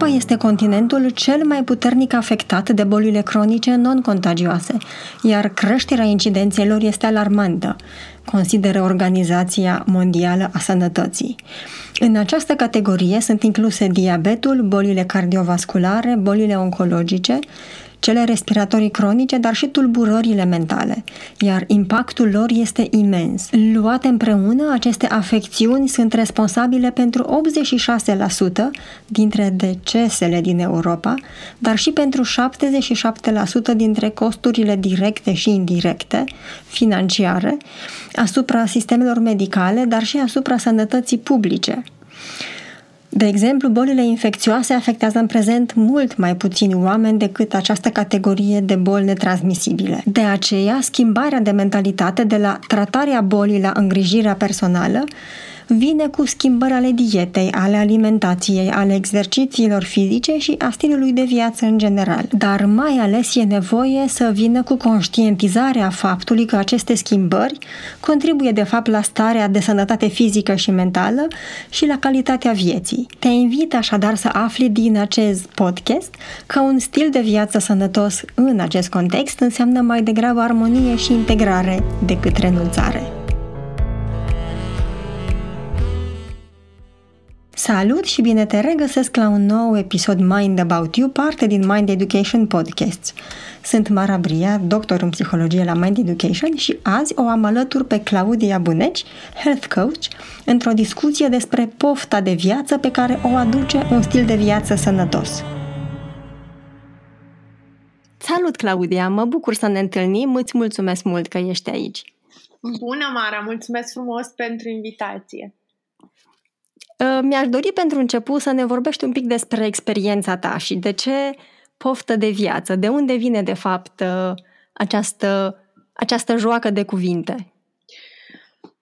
Europa este continentul cel mai puternic afectat de bolile cronice non-contagioase, iar creșterea incidențelor este alarmantă, consideră Organizația Mondială a Sănătății. În această categorie sunt incluse diabetul, bolile cardiovasculare, bolile oncologice, cele respiratorii cronice, dar și tulburările mentale, iar impactul lor este imens. Luate împreună, aceste afecțiuni sunt responsabile pentru 86% dintre decesele din Europa, dar și pentru 77% dintre costurile directe și indirecte, financiare, asupra sistemelor medicale, dar și asupra sănătății publice. De exemplu, bolile infecțioase afectează în prezent mult mai puțini oameni decât această categorie de boli netransmisibile. De aceea, schimbarea de mentalitate de la tratarea bolii la îngrijirea personală vine cu schimbări ale dietei, ale alimentației, ale exercițiilor fizice și a stilului de viață în general. Dar mai ales e nevoie să vină cu conștientizarea faptului că aceste schimbări contribuie de fapt la starea de sănătate fizică și mentală și la calitatea vieții. Te invit așadar să afli din acest podcast că un stil de viață sănătos în acest context înseamnă mai degrabă armonie și integrare decât renunțare. Salut și bine te regăsesc la un nou episod Mind About You, parte din Mind Education Podcasts. Sunt Mara Bria, doctor în psihologie la Mind Education și azi o am alături pe Claudia Buneci, health coach, într-o discuție despre pofta de viață pe care o aduce un stil de viață sănătos. Salut, Claudia! Mă bucur să ne întâlnim. Îți mulțumesc mult că ești aici. Bună, Mara! Mulțumesc frumos pentru invitație. Ă, mi-aș dori pentru început să ne vorbești un pic despre experiența ta și de ce poftă de viață, de unde vine de fapt ă, această, această joacă de cuvinte.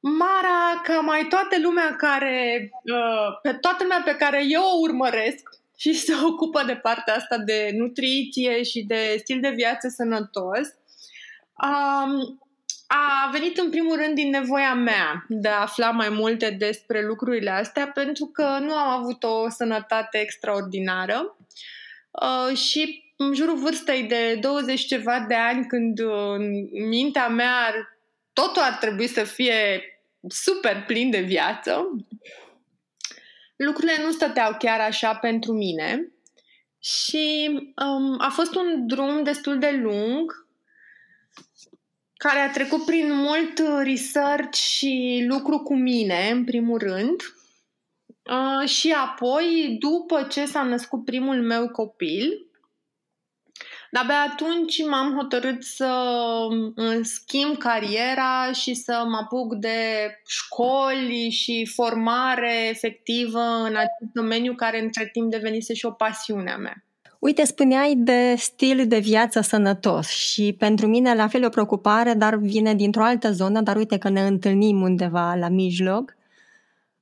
Mara, ca mai toată lumea care, ă, pe toată lumea pe care eu o urmăresc și se ocupă de partea asta de nutriție și de stil de viață sănătos, a venit în primul rând din nevoia mea de a afla mai multe despre lucrurile astea pentru că nu am avut o sănătate extraordinară. Uh, și în jurul vârstei de 20 ceva de ani când uh, în mintea mea totul ar trebui să fie super plin de viață, lucrurile nu stăteau chiar așa pentru mine. Și um, a fost un drum destul de lung care a trecut prin mult uh, research și lucru cu mine, în primul rând. Uh, și apoi, după ce s-a născut primul meu copil, de-abia atunci m-am hotărât să îmi schimb cariera și să mă apuc de școli și formare efectivă în acest domeniu care între timp devenise și o pasiune a mea. Uite, spuneai de stil de viață sănătos și pentru mine la fel o preocupare, dar vine dintr-o altă zonă, dar uite că ne întâlnim undeva la mijloc.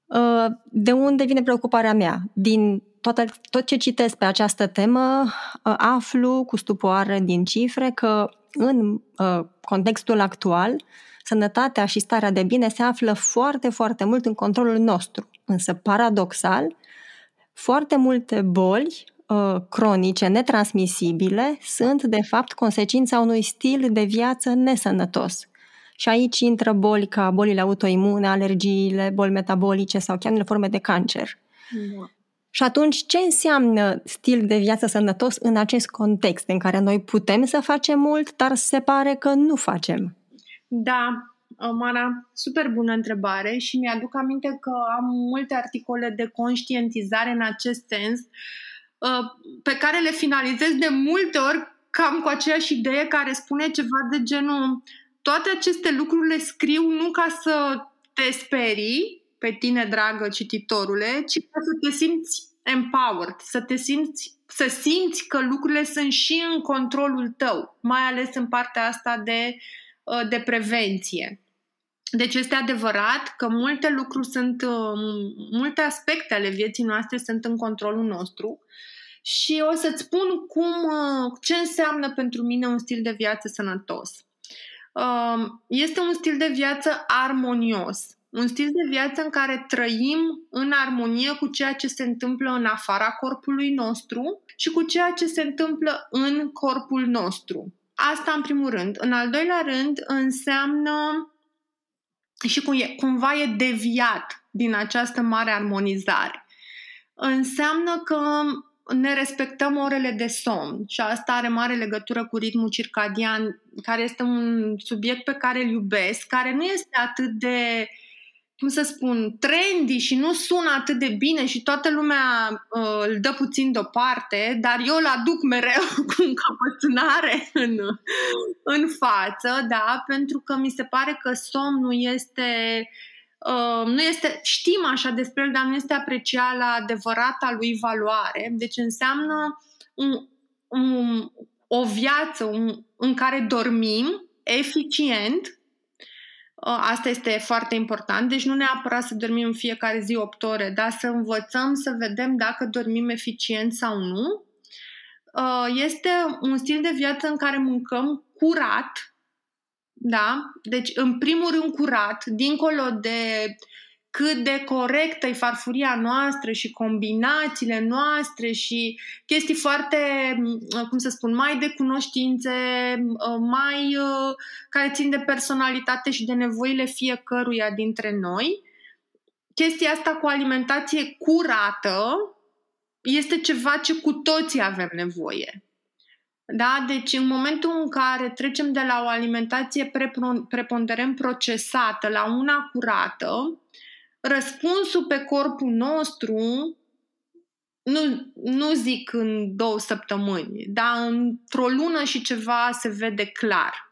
Uh, de unde vine preocuparea mea? Din tot, tot ce citesc pe această temă, uh, aflu cu stupoare din cifre că în uh, contextul actual, sănătatea și starea de bine se află foarte, foarte mult în controlul nostru. Însă, paradoxal, foarte multe boli uh, cronice, netransmisibile, sunt de fapt consecința unui stil de viață nesănătos. Și aici intră boli ca bolile autoimune, alergiile, boli metabolice sau chiar forme de cancer. Da. Și atunci, ce înseamnă stil de viață sănătos în acest context în care noi putem să facem mult, dar se pare că nu facem? Da, Mara, super bună întrebare și mi-aduc aminte că am multe articole de conștientizare în acest sens Uh, pe care le finalizez de multe ori cam cu aceeași idee care spune ceva de genul toate aceste lucruri le scriu nu ca să te sperii pe tine, dragă cititorule, ci ca să te simți empowered, să te simți să simți că lucrurile sunt și în controlul tău, mai ales în partea asta de, uh, de prevenție. Deci este adevărat că multe lucruri sunt, uh, multe aspecte ale vieții noastre sunt în controlul nostru și o să-ți spun cum, uh, ce înseamnă pentru mine un stil de viață sănătos. Um, este un stil de viață armonios, Un stil de viață în care trăim în armonie cu ceea ce se întâmplă în afara corpului nostru și cu ceea ce se întâmplă în corpul nostru. Asta în primul rând. În al doilea rând înseamnă și cum e, cumva e deviat din această mare armonizare. Înseamnă că ne respectăm orele de somn. Și asta are mare legătură cu ritmul circadian, care este un subiect pe care îl iubesc, care nu este atât de uh, cum să spun, trendy și nu sună atât de bine și toată lumea uh, îl dă puțin deoparte, dar eu îl aduc mereu cu încăpățânare în, în față, da, pentru că mi se pare că somnul este Uh, nu este, știm așa despre el, dar nu este apreciat la adevărata lui valoare. Deci înseamnă un, un, o viață un, în care dormim eficient Asta este foarte important, deci nu neapărat să dormim în fiecare zi 8 ore, dar să învățăm să vedem dacă dormim eficient sau nu. Este un stil de viață în care mâncăm curat, da? Deci, în primul rând curat, dincolo de cât de corectă e farfuria noastră și combinațiile noastre și chestii foarte, mm, cum să spun, mai de cunoștințe, mm, mai uh, care țin de personalitate și de nevoile fiecăruia dintre noi. Chestia asta cu alimentație curată este ceva ce cu toții avem nevoie. Da? Deci în momentul în care trecem de la o alimentație preponderent procesată la una curată, răspunsul pe corpul nostru, nu, nu zic în două săptămâni, dar într-o lună și ceva se vede clar.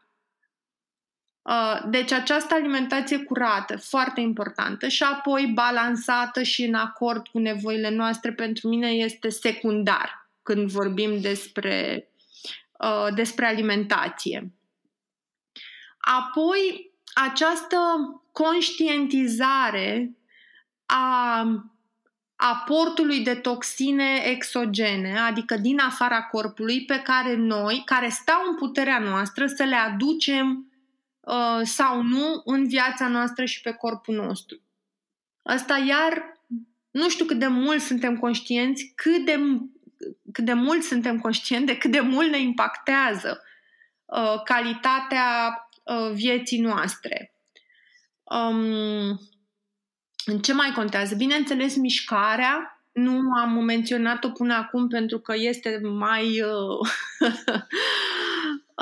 Uh, deci această alimentație curată, foarte importantă și apoi balansată și în acord cu nevoile noastre, pentru mine este secundar când vorbim despre, uh, despre alimentație. Apoi, această conștientizare a aportului de toxine exogene, adică din afara corpului, pe care noi, care stau în puterea noastră, să le aducem uh, sau nu în viața noastră și pe corpul nostru. Asta iar, nu știu cât de mult suntem conștienți, cât de, cât de mult suntem conștienți de cât de mult ne impactează uh, calitatea uh, vieții noastre. Um, ce mai contează? Bineînțeles, mișcarea. Nu am menționat-o până acum pentru că este mai, uh,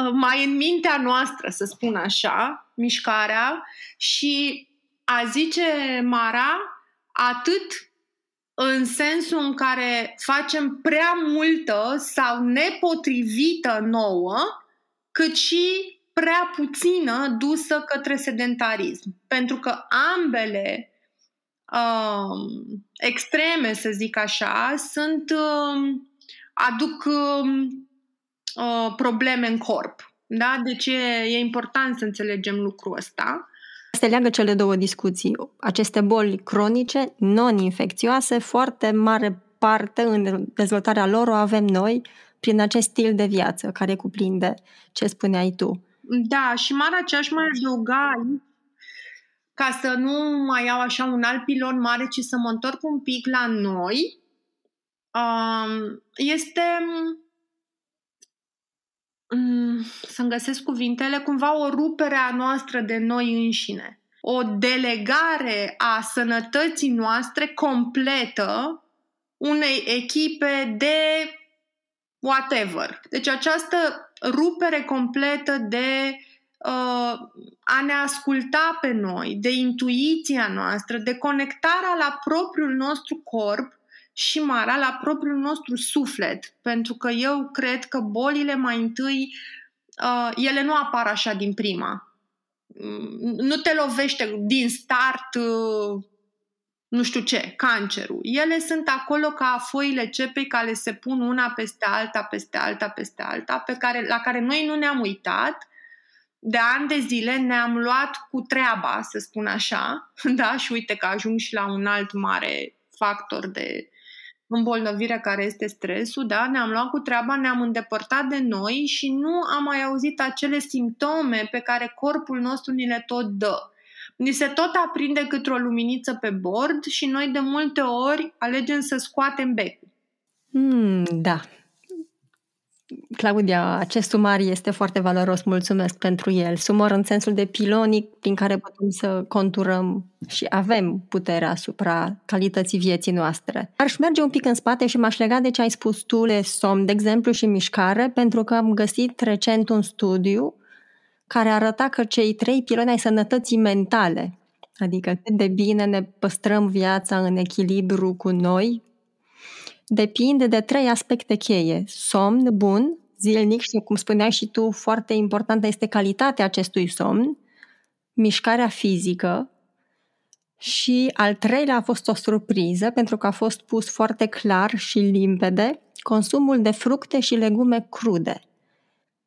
mai în mintea noastră, să spun așa, mișcarea. Și a zice Mara, atât în sensul în care facem prea multă sau nepotrivită nouă, cât și prea puțină dusă către sedentarism. Pentru că ambele uh, extreme, să zic așa, sunt uh, aduc uh, uh, probleme în corp. Da? Deci e, e important să înțelegem lucrul ăsta. Se leagă cele două discuții. Aceste boli cronice, non-infecțioase, foarte mare parte în dezvoltarea lor o avem noi prin acest stil de viață care cuprinde ce spuneai tu. Da, și marea ce aș mai adăuga ca să nu mai iau așa un alt pilon mare, ci să mă întorc un pic la noi, um, este um, să-mi găsesc cuvintele, cumva o rupere a noastră de noi înșine. O delegare a sănătății noastre completă unei echipe de whatever. Deci această rupere completă de uh, a ne asculta pe noi, de intuiția noastră, de conectarea la propriul nostru corp și mara la propriul nostru suflet. Pentru că eu cred că bolile mai întâi, uh, ele nu apar așa din prima. Mm, nu te lovește din start uh, nu știu ce, cancerul. Ele sunt acolo ca foile cepei care se pun una peste alta, peste alta, peste alta, pe care, la care noi nu ne-am uitat de ani de zile ne-am luat cu treaba, să spun așa, da? Și uite că ajung și la un alt mare factor de îmbolnăvire care este stresul, da? Ne-am luat cu treaba, ne-am îndepărtat de noi și nu am mai auzit acele simptome pe care corpul nostru ni le tot dă. Ni se tot aprinde câte o luminiță pe bord și noi de multe ori alegem să scoatem becul. Mm, da, Claudia, acest sumar este foarte valoros, mulțumesc pentru el. Sumar în sensul de pilonic prin care putem să conturăm și avem puterea asupra calității vieții noastre. Aș merge un pic în spate și m-aș lega de ce ai spus tu le somn, de exemplu, și mișcare, pentru că am găsit recent un studiu care arăta că cei trei piloni ai sănătății mentale, adică cât de bine ne păstrăm viața în echilibru cu noi, depinde de trei aspecte cheie. Somn bun, zilnic și, cum spuneai și tu, foarte importantă este calitatea acestui somn, mișcarea fizică și al treilea a fost o surpriză pentru că a fost pus foarte clar și limpede consumul de fructe și legume crude –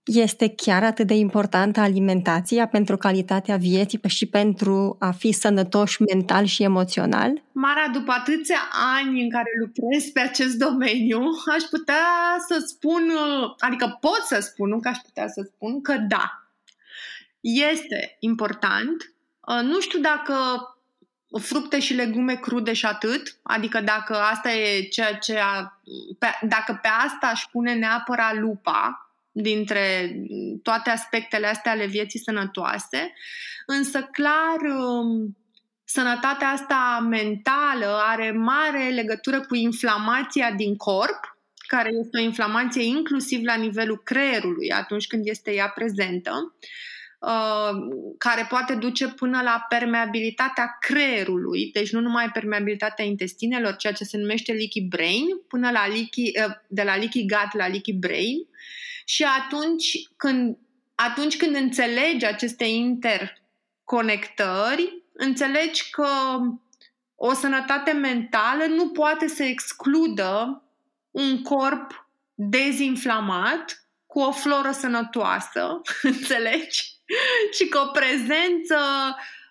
este chiar atât de importantă alimentația pentru calitatea vieții și pentru a fi sănătoși mental și emoțional? Mara, după atâția ani în care lucrez pe acest domeniu, aș putea să spun, adică pot să spun, nu că aș putea să spun, că da, este important. Nu știu dacă fructe și legume crude și atât, adică dacă asta e ceea ce a, pe, dacă pe asta aș pune neapărat lupa, dintre toate aspectele astea ale vieții sănătoase, însă clar um, sănătatea asta mentală are mare legătură cu inflamația din corp, care este o inflamație inclusiv la nivelul creierului atunci când este ea prezentă, uh, care poate duce până la permeabilitatea creierului, deci nu numai permeabilitatea intestinelor, ceea ce se numește leaky brain, până la leaky, uh, de la leaky gut la leaky brain, și atunci când, atunci când înțelegi aceste interconectări, înțelegi că o sănătate mentală nu poate să excludă un corp dezinflamat cu o floră sănătoasă, înțelegi? și cu o prezență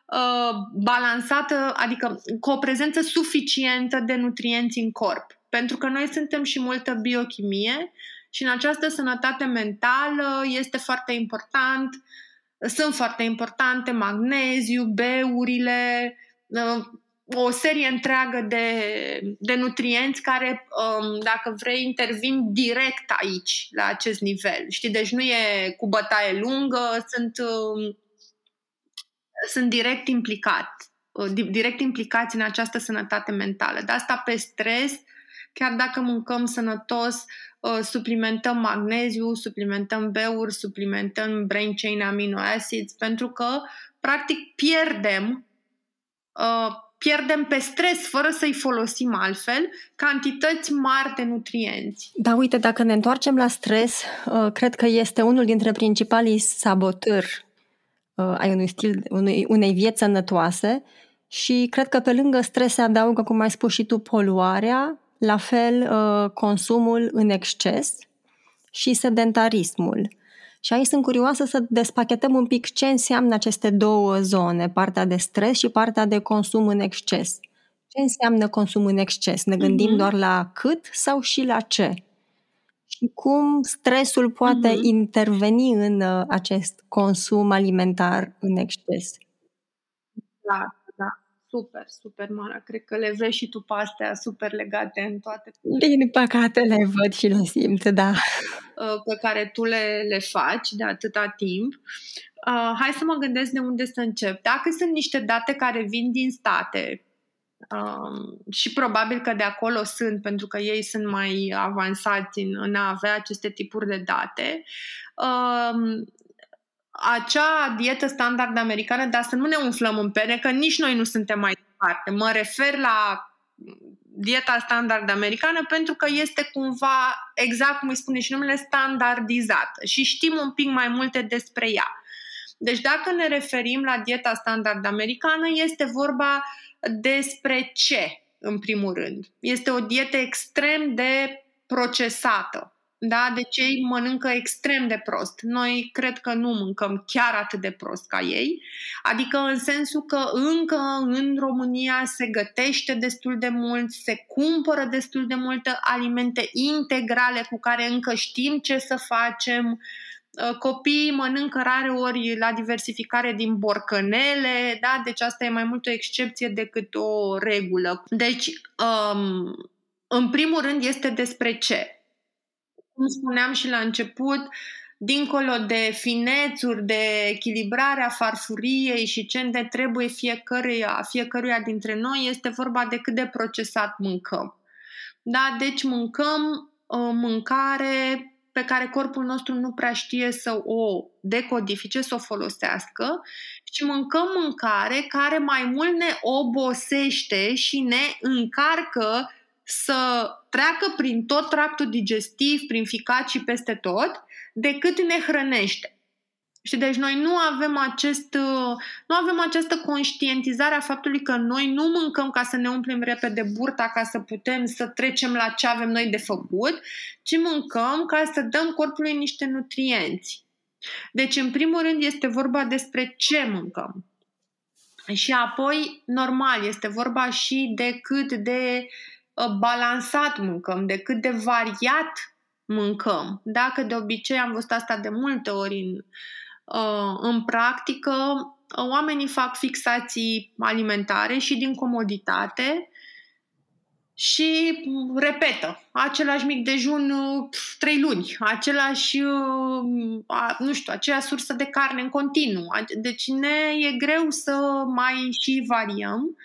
uh, balansată, adică cu o prezență suficientă de nutrienți în corp. Pentru că noi suntem și multă biochimie și în această sănătate mentală este foarte important, sunt foarte importante magneziu, beurile, uh, o serie întreagă de, de nutrienți care, um, dacă vrei, intervin direct aici, la acest nivel. Știi, deci nu e cu bătaie lungă, sunt, um, sunt direct implicat, uh, direct implicați în această sănătate mentală. De asta pe stres, chiar dacă mâncăm sănătos, Uh, suplimentăm magneziu, suplimentăm beuri, suplimentăm brain chain amino acids, pentru că, practic, pierdem uh, pierdem pe stres, fără să-i folosim altfel, cantități mari de nutrienți. Da, uite, dacă ne întoarcem la stres, uh, cred că este unul dintre principalii sabotări ai unui stil, unei, unei vieți sănătoase și cred că pe lângă stres se adaugă, cum ai spus și tu, poluarea, la fel uh, consumul în exces și sedentarismul. Și aici sunt curioasă să despachetăm un pic ce înseamnă aceste două zone, partea de stres și partea de consum în exces. Ce înseamnă consum în exces? Ne gândim mm-hmm. doar la cât sau și la ce? Și cum stresul poate mm-hmm. interveni în uh, acest consum alimentar în exces? Da, super, super mare. Cred că le vezi și tu pe astea super legate în toate. Din păcate le văd și le simt, da. Uh, pe care tu le, le faci de atâta timp. Uh, hai să mă gândesc de unde să încep. Dacă sunt niște date care vin din state, Um, și probabil că de acolo sunt, pentru că ei sunt mai avansați în, în a avea aceste tipuri de date. Um, acea dietă standard americană, dar să nu ne umflăm în pene, că nici noi nu suntem mai departe. Mă refer la dieta standard americană pentru că este cumva, exact cum îi spune și numele, standardizată și știm un pic mai multe despre ea. Deci dacă ne referim la dieta standard americană, este vorba despre ce, în primul rând. Este o dietă extrem de procesată da? Deci ei mănâncă extrem de prost. Noi cred că nu mâncăm chiar atât de prost ca ei, adică în sensul că încă în România se gătește destul de mult, se cumpără destul de multe alimente integrale cu care încă știm ce să facem, uh, copiii mănâncă rare ori la diversificare din borcănele, da? deci asta e mai mult o excepție decât o regulă. Deci, um, în primul rând, este despre ce? Cum spuneam și la început, dincolo de finețuri, de echilibrarea farfuriei și ce ne trebuie fiecăruia, fiecăruia dintre noi, este vorba de cât de procesat mâncăm. Da? Deci mâncăm uh, mâncare pe care corpul nostru nu prea știe să o decodifice, să o folosească și mâncăm mâncare care mai mult ne obosește și ne încarcă să treacă prin tot tractul digestiv, prin ficat și peste tot, decât ne hrănește. Și deci noi nu avem, acest, nu avem această conștientizare a faptului că noi nu mâncăm ca să ne umplem repede burta, ca să putem să trecem la ce avem noi de făcut, ci mâncăm ca să dăm corpului niște nutrienți. Deci, în primul rând, este vorba despre ce mâncăm. Și apoi, normal, este vorba și de cât de uh, balansat mâncăm, de cât de variat mâncăm. Dacă de obicei am văzut asta de multe ori în Uh, în practică, uh, oamenii fac fixații alimentare și din comoditate și repetă același mic dejun uh, trei luni, același, nu știu, aceeași sursă de carne în continuu. Deci ne e greu să mai și variem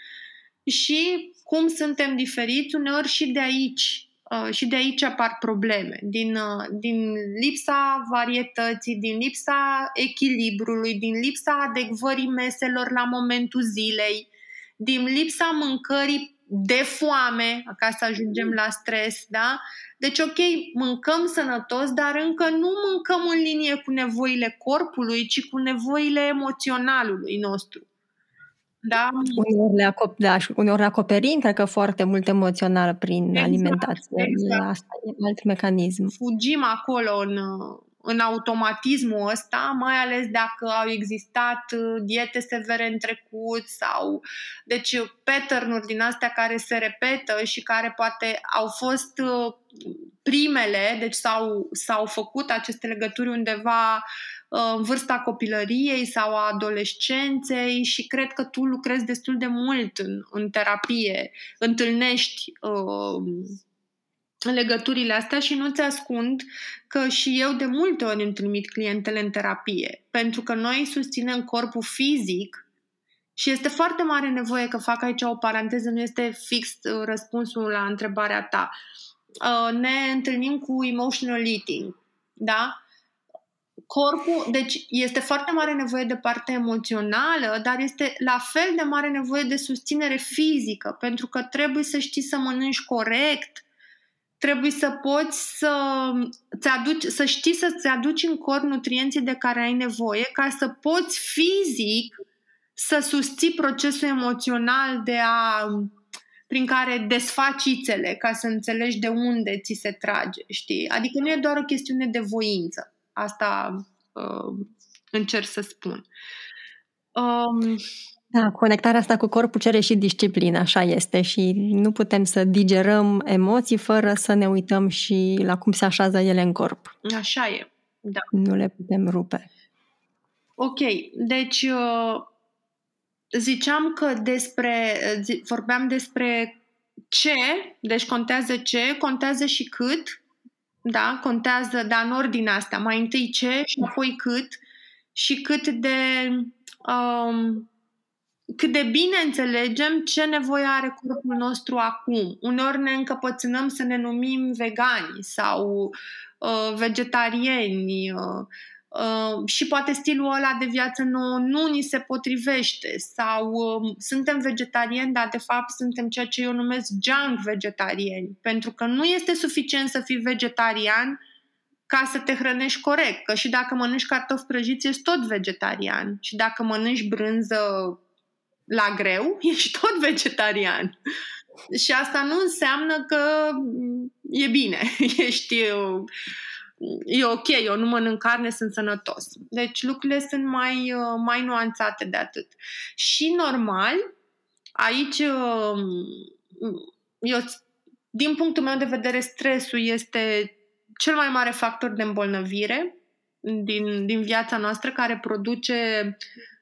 și cum suntem diferiți, uneori și de aici Uh, și de aici apar probleme, din, uh, din lipsa varietății, din lipsa echilibrului, din lipsa adecvării meselor la momentul zilei, din lipsa mâncării de foame, ca să ajungem la stres, da? Deci, ok, mâncăm sănătos, dar încă nu mâncăm în linie cu nevoile corpului, ci cu nevoile emoționalului nostru. Da. Uneori le, acop- da, uneori le acoperim, cred că foarte mult emoțional prin exact, alimentație. Exact. Asta e alt mecanism. Fugim acolo în, în automatismul ăsta, mai ales dacă au existat uh, diete severe în trecut sau deci pattern din astea care se repetă și care poate au fost uh, primele, deci s-au, s-au făcut aceste legături undeva uh, Uh, în vârsta copilăriei sau a adolescenței și cred că tu lucrezi destul de mult în, în terapie, întâlnești uh, legăturile astea și nu-ți ascund că și eu de multe ori îmi trimit clientele în terapie, pentru că noi susținem corpul fizic și este foarte mare nevoie că fac aici o paranteză, nu este fix uh, răspunsul la întrebarea ta. Uh, ne întâlnim cu emotional eating, da? corpul, deci este foarte mare nevoie de partea emoțională, dar este la fel de mare nevoie de susținere fizică, pentru că trebuie să știi să mănânci corect, trebuie să poți să, aduci, să știi să-ți aduci în corp nutrienții de care ai nevoie ca să poți fizic să susții procesul emoțional de a prin care desfaci ițele ca să înțelegi de unde ți se trage, știi? Adică nu e doar o chestiune de voință. Asta uh, încerc să spun. Um, da, conectarea asta cu corpul cere și disciplină, așa este. Și nu putem să digerăm emoții fără să ne uităm și la cum se așează ele în corp. Așa e, da. Nu le putem rupe. Ok, deci uh, ziceam că despre, vorbeam despre ce, deci contează ce, contează și cât da, contează, dar în ordinea asta, mai întâi ce și apoi cât și cât de um, cât de bine înțelegem ce nevoie are corpul nostru acum. Uneori ne încăpățânăm să ne numim vegani sau uh, vegetariani, uh, Uh, și poate stilul ăla de viață nu, nu ni se potrivește sau uh, suntem vegetariani, dar de fapt suntem ceea ce eu numesc junk vegetariani, pentru că nu este suficient să fii vegetarian ca să te hrănești corect, că și dacă mănânci cartofi prăjiți ești tot vegetarian și dacă mănânci brânză la greu, ești tot vegetarian. Și asta nu înseamnă că e bine, ești uh, e ok, eu nu mănânc carne, sunt sănătos. Deci lucrurile sunt mai, uh, mai nuanțate de atât. Și normal, aici uh, eu, din punctul meu de vedere, stresul este cel mai mare factor de îmbolnăvire din, din viața noastră care produce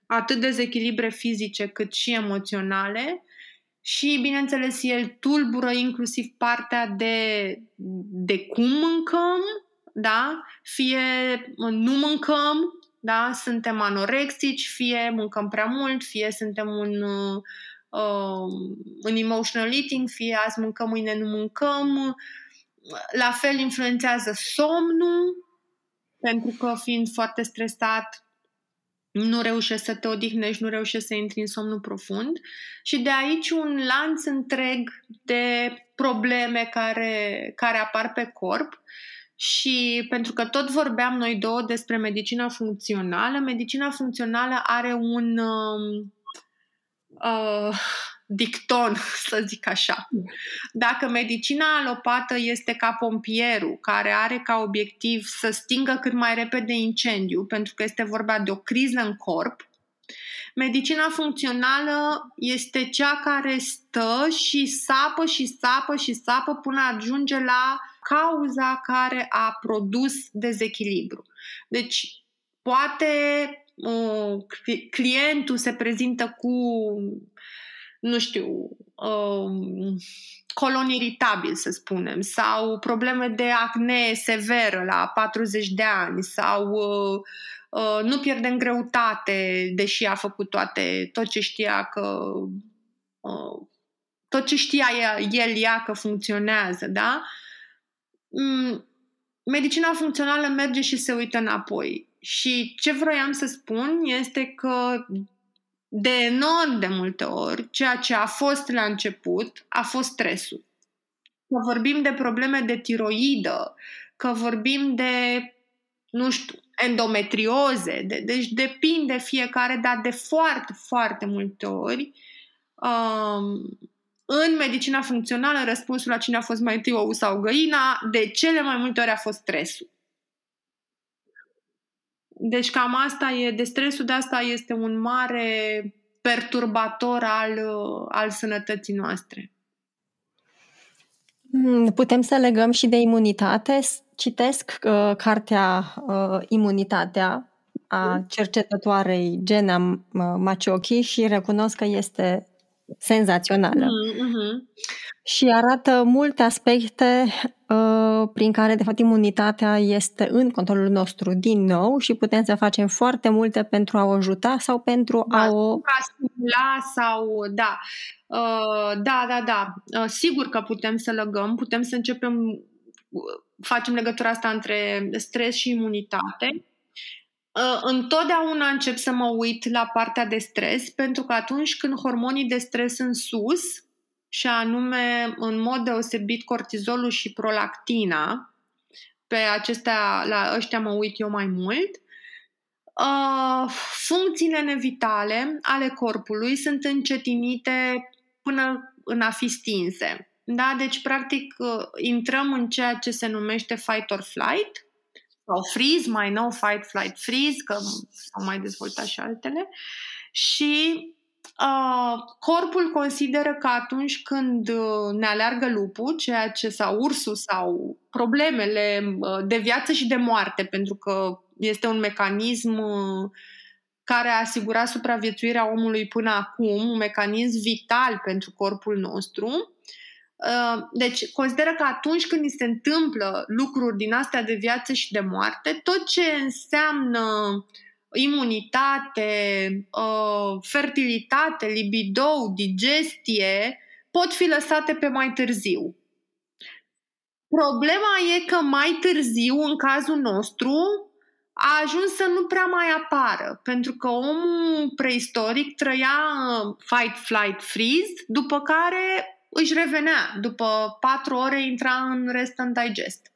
atât dezechilibre fizice cât și emoționale și, bineînțeles, el tulbură inclusiv partea de, de cum mâncăm, da? Fie nu mâncăm, da? Suntem anorexici, fie mâncăm prea mult, fie suntem un, uh, în emotional eating, fie azi mâncăm, mâine nu mâncăm. La fel influențează somnul, pentru că fiind foarte stresat, nu reușești să te odihnești, nu reușești să intri în somnul profund și de aici un lanț întreg de probleme care, care apar pe corp. Și pentru că tot vorbeam noi două despre medicina funcțională, medicina funcțională are un uh, uh, dicton, să zic așa. Dacă medicina alopată este ca pompierul, care are ca obiectiv să stingă cât mai repede incendiu, pentru că este vorba de o criză în corp, medicina funcțională este cea care stă și sapă și sapă și sapă până ajunge la cauza care a produs dezechilibru. Deci, poate uh, clientul se prezintă cu nu știu, um, colon iritabil, să spunem, sau probleme de acne severă la 40 de ani, sau uh, uh, nu pierde în greutate, deși a făcut toate, tot ce știa că uh, tot ce știa el ea că funcționează, da? Mm, medicina funcțională merge și se uită înapoi. Și ce vroiam să spun este că de enorm de multe ori, ceea ce a fost la început a fost stresul. Că vorbim de probleme de tiroidă, că vorbim de, nu știu, endometrioze, de, deci depinde fiecare, dar de foarte, foarte multe ori um, în medicina funcțională răspunsul la cine a fost mai întâi ou sau găina, de cele mai multe ori a fost stresul. Deci cam asta e, de stresul de asta este un mare perturbator al, al sănătății noastre. Hmm, putem să legăm și de imunitate. Citesc uh, cartea uh, Imunitatea a cercetătoarei Gena uh, Maciochi și recunosc că este senzațională. Mm-hmm. Și arată multe aspecte uh, prin care, de fapt, imunitatea este în controlul nostru din nou și putem să facem foarte multe pentru a o ajuta sau pentru da, a o... A stimula sau... Da. Uh, da, da, da. Uh, sigur că putem să legăm, putem să începem uh, facem legătura asta între stres și imunitate. Uh, întotdeauna încep să mă uit la partea de stres, pentru că atunci când hormonii de stres sunt sus, și anume în mod deosebit cortizolul și prolactina, pe acestea, la ăștia mă uit eu mai mult, uh, funcțiile nevitale ale corpului sunt încetinite până în a fi stinse. Da? Deci, practic, uh, intrăm în ceea ce se numește fight or flight, sau freeze, mai nou fight, flight, freeze, că s-au mai dezvoltat și altele. Și uh, corpul consideră că atunci când uh, ne aleargă lupul, ceea ce sau ursul sau problemele uh, de viață și de moarte, pentru că este un mecanism uh, care a asigurat supraviețuirea omului până acum, un mecanism vital pentru corpul nostru, Uh, deci, consideră că atunci când îi se întâmplă lucruri din astea de viață și de moarte, tot ce înseamnă imunitate, uh, fertilitate, libido, digestie, pot fi lăsate pe mai târziu. Problema e că mai târziu, în cazul nostru, a ajuns să nu prea mai apară, pentru că omul preistoric trăia uh, fight, flight, freeze, după care își revenea. După patru ore intra în rest and digest.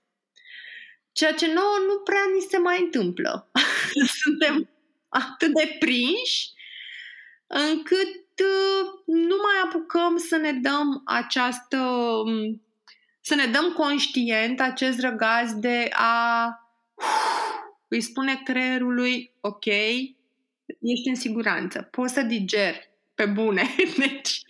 Ceea ce nouă nu prea ni se mai întâmplă. Suntem atât de prinși încât uh, nu mai apucăm să ne dăm această um, să ne dăm conștient acest răgaz de a îi spune creierului ok, ești în siguranță, poți să digeri pe bune. Deci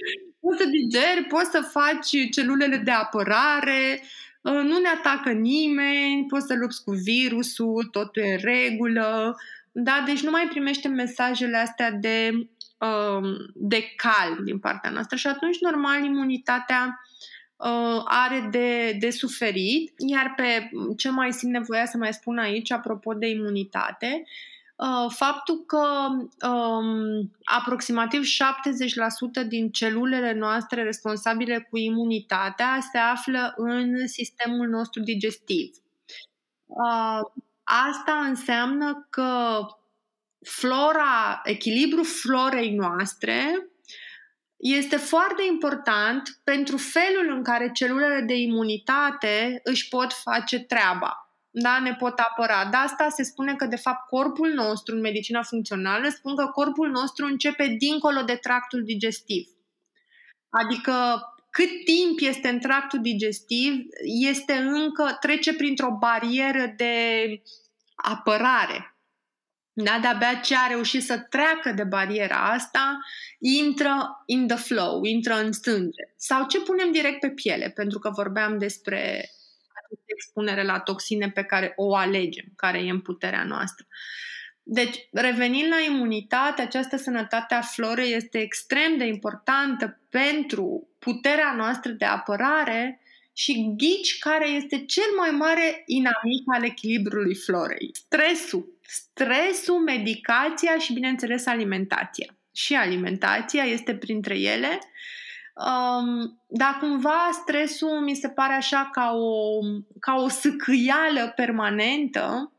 poți să digeri, poți să faci celulele de apărare, nu ne atacă nimeni, poți să lupți cu virusul, totul e în regulă, da? Deci nu mai primește mesajele astea de, um, de calm din partea noastră și atunci, normal, imunitatea uh, are de, de suferit. Iar pe ce mai simt nevoia să mai spun aici, apropo de imunitate, uh, faptul că um, aproximativ 70% din celulele noastre responsabile cu imunitatea se află în sistemul nostru digestiv. Uh, Asta înseamnă că flora, echilibru florei noastre este foarte important pentru felul în care celulele de imunitate își pot face treaba. Da, ne pot apăra. De asta se spune că, de fapt, corpul nostru, în medicina funcțională, spun că corpul nostru începe dincolo de tractul digestiv. Adică cât timp este în tractul digestiv, este încă, trece printr-o barieră de apărare. Da, de-abia ce a reușit să treacă de bariera asta, intră in the flow, intră în sânge. Sau ce punem direct pe piele, pentru că vorbeam despre expunere la toxine pe care o alegem, care e în puterea noastră. Deci, revenind la imunitate, această sănătate a florei este extrem de importantă pentru puterea noastră de apărare și ghici care este cel mai mare inamic al echilibrului florei. Stresul. Stresul, medicația și, bineînțeles, alimentația. Și alimentația este printre ele. Um, dar cumva stresul mi se pare așa ca o, ca o sâcâială permanentă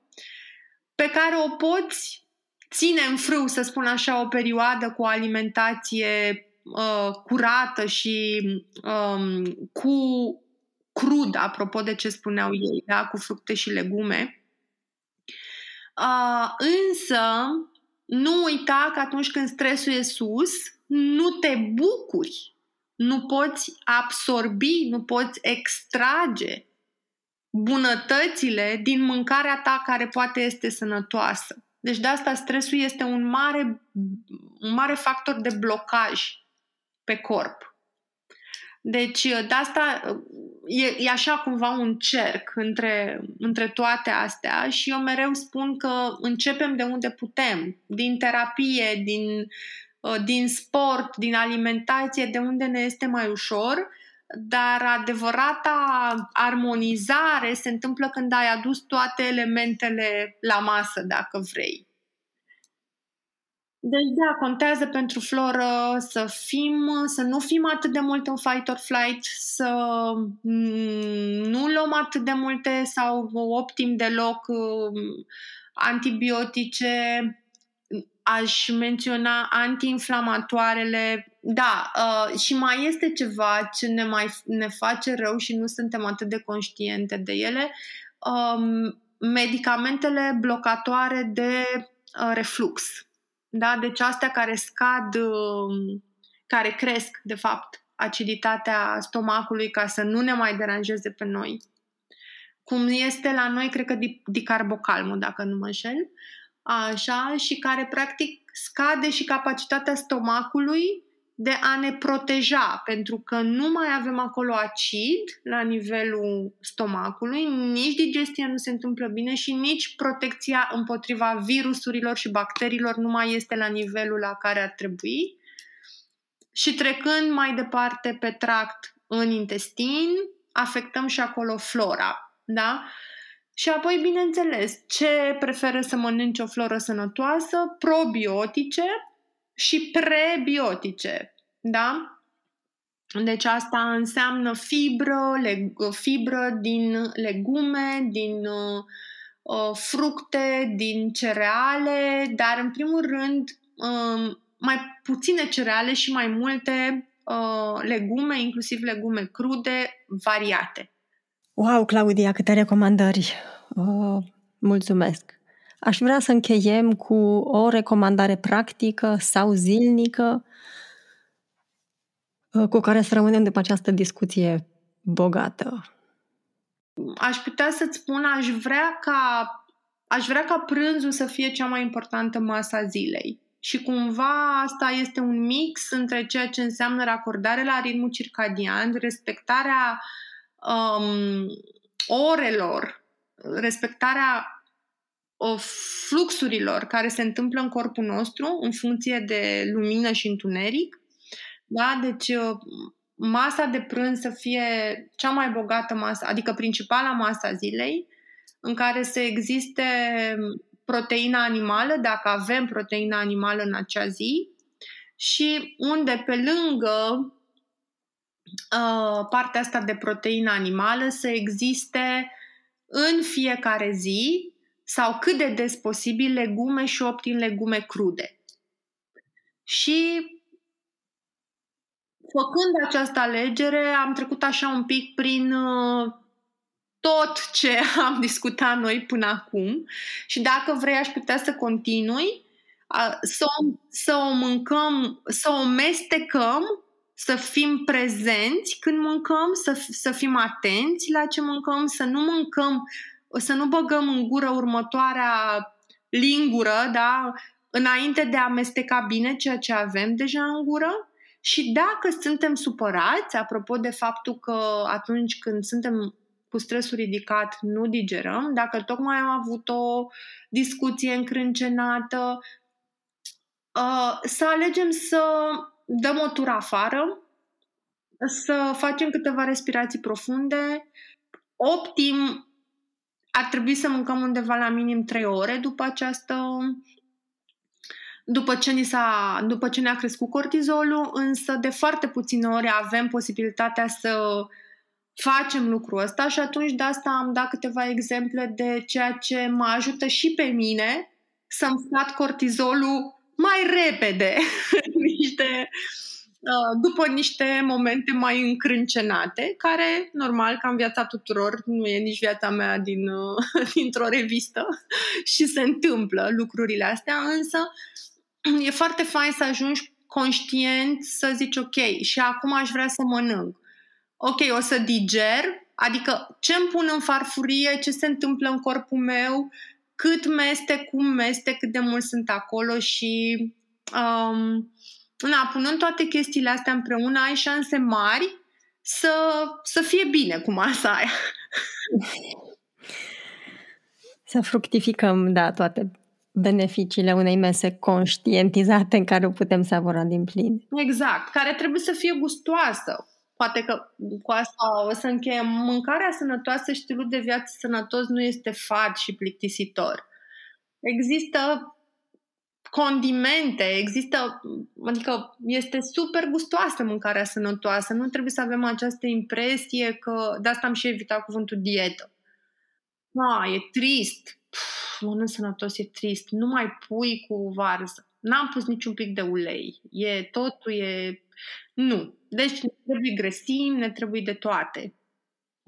pe care o poți ține în frâu, să spun așa, o perioadă cu o alimentație uh, curată și um, cu crud, apropo de ce spuneau ei, da, cu fructe și legume. Uh, însă, nu uita că atunci când stresul e sus, nu te bucuri, nu poți absorbi, nu poți extrage bunătățile din mâncarea ta care poate este sănătoasă. Deci de asta stresul este un mare, un mare factor de blocaj pe corp. Deci de asta e, e așa cumva un cerc între, între toate astea și eu mereu spun că începem de unde putem, din terapie, din, din sport, din alimentație, de unde ne este mai ușor dar adevărata armonizare se întâmplă când ai adus toate elementele la masă, dacă vrei. Deci, da, contează pentru floră să fim, să nu fim atât de mult în fight or flight, să nu luăm atât de multe sau optim deloc um, antibiotice, aș menționa antiinflamatoarele. Da, uh, și mai este ceva ce ne mai ne face rău și nu suntem atât de conștiente de ele. Um, medicamentele blocatoare de uh, reflux. Da? Deci astea care scad, uh, care cresc, de fapt, aciditatea stomacului ca să nu ne mai deranjeze pe noi. Cum este la noi, cred că dicarbocalmul, dacă nu mă înșel. Uh, așa, și care practic scade și capacitatea stomacului de a ne proteja, pentru că nu mai avem acolo acid la nivelul stomacului, nici digestia nu se întâmplă bine și nici protecția împotriva virusurilor și bacteriilor nu mai este la nivelul la care ar trebui. Și trecând mai departe pe tract în intestin, afectăm și acolo flora. Da? Și apoi, bineînțeles, ce preferă să mănânce o floră sănătoasă? Probiotice și prebiotice. Da? Deci asta înseamnă fibră, leg- fibră din legume, din uh, uh, fructe, din cereale, dar în primul rând uh, mai puține cereale și mai multe uh, legume, inclusiv legume crude, variate. Wow, Claudia, câte recomandări! Oh, mulțumesc! Aș vrea să încheiem cu o recomandare practică sau zilnică uh, cu care să rămânem după această discuție bogată. Aș putea să-ți spun, aș vrea ca aș vrea ca prânzul să fie cea mai importantă masa zilei. Și cumva asta este un mix între ceea ce înseamnă racordare la ritmul circadian, respectarea uh, um, orelor, respectarea fluxurilor care se întâmplă în corpul nostru în funcție de lumină și întuneric. Da? Deci uh, masa de prânz să fie cea mai bogată masă, adică principala masă a zilei, în care să existe proteina animală, dacă avem proteina animală în acea zi, și unde pe lângă uh, partea asta de proteină animală să existe în fiecare zi sau cât de des posibil legume și optim legume crude. Și făcând această alegere, am trecut așa un pic prin uh, tot ce am discutat noi până acum și dacă vrei aș putea să continui să o, să o mâncăm, să o mestecăm, să fim prezenți când mâncăm, să, să fim atenți la ce mâncăm, să nu mâncăm, să nu băgăm în gură următoarea lingură, da? înainte de a amesteca bine ceea ce avem deja în gură. Și dacă suntem supărați, apropo de faptul că atunci când suntem cu stresul ridicat nu digerăm, dacă tocmai am avut o discuție încrâncenată, uh, să alegem să dăm o tură afară, să facem câteva respirații profunde. Optim, ar trebui să mâncăm undeva la minim 3 ore după această după ce, ni s-a, după ce ne-a crescut cortizolul, însă de foarte puține ori avem posibilitatea să facem lucrul ăsta și atunci de asta am dat câteva exemple de ceea ce mă ajută și pe mine să-mi scad cortizolul mai repede, niște, uh, după niște momente mai încrâncenate, care, normal, ca în viața tuturor, nu e nici viața mea din, uh, dintr-o revistă și se întâmplă lucrurile astea, însă e foarte fain să ajungi conștient să zici ok, și acum aș vrea să mănânc. Ok, o să diger, adică ce îmi pun în farfurie, ce se întâmplă în corpul meu, cât meste, cum meste, cât de mult sunt acolo și um, na, punând toate chestiile astea împreună, ai șanse mari să, să fie bine cu masa aia. Să fructificăm, da, toate beneficiile unei mese conștientizate în care o putem savura din plin. Exact, care trebuie să fie gustoasă poate că cu asta o să încheiem. Mâncarea sănătoasă și stilul de viață sănătos nu este fad și plictisitor. Există condimente, există, adică este super gustoasă mâncarea sănătoasă. Nu trebuie să avem această impresie că, de asta am și evitat cuvântul dietă. A, e trist. mănânc sănătos e trist. Nu mai pui cu varză. N-am pus niciun pic de ulei. E, totul e... Nu. Deci ne trebuie grăsimi, ne trebuie de toate.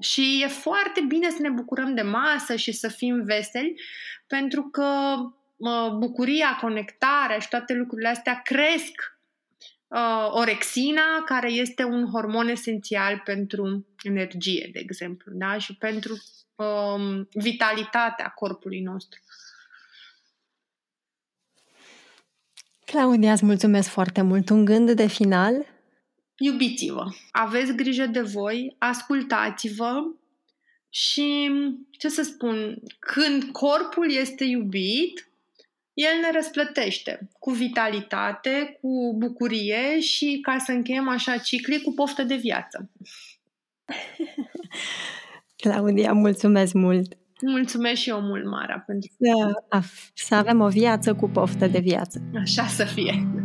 Și e foarte bine să ne bucurăm de masă și să fim veseli, pentru că bucuria, conectarea și toate lucrurile astea cresc uh, orexina, care este un hormon esențial pentru energie, de exemplu, da? și pentru um, vitalitatea corpului nostru. Claudia, îți mulțumesc foarte mult. Un gând de final? Iubiți-vă, aveți grijă de voi, ascultați-vă și, ce să spun, când corpul este iubit, el ne răsplătește cu vitalitate, cu bucurie și, ca să încheiem așa cicli, cu poftă de viață. Claudia, mulțumesc mult! Mulțumesc și eu mult, Mara, pentru să, să avem o viață cu poftă de viață. Așa să fie!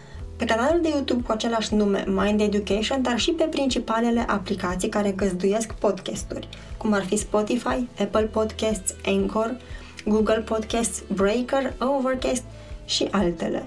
pe canalul de YouTube cu același nume Mind Education, dar și pe principalele aplicații care găzduiesc podcasturi, cum ar fi Spotify, Apple Podcasts, Anchor, Google Podcasts, Breaker, Overcast și altele.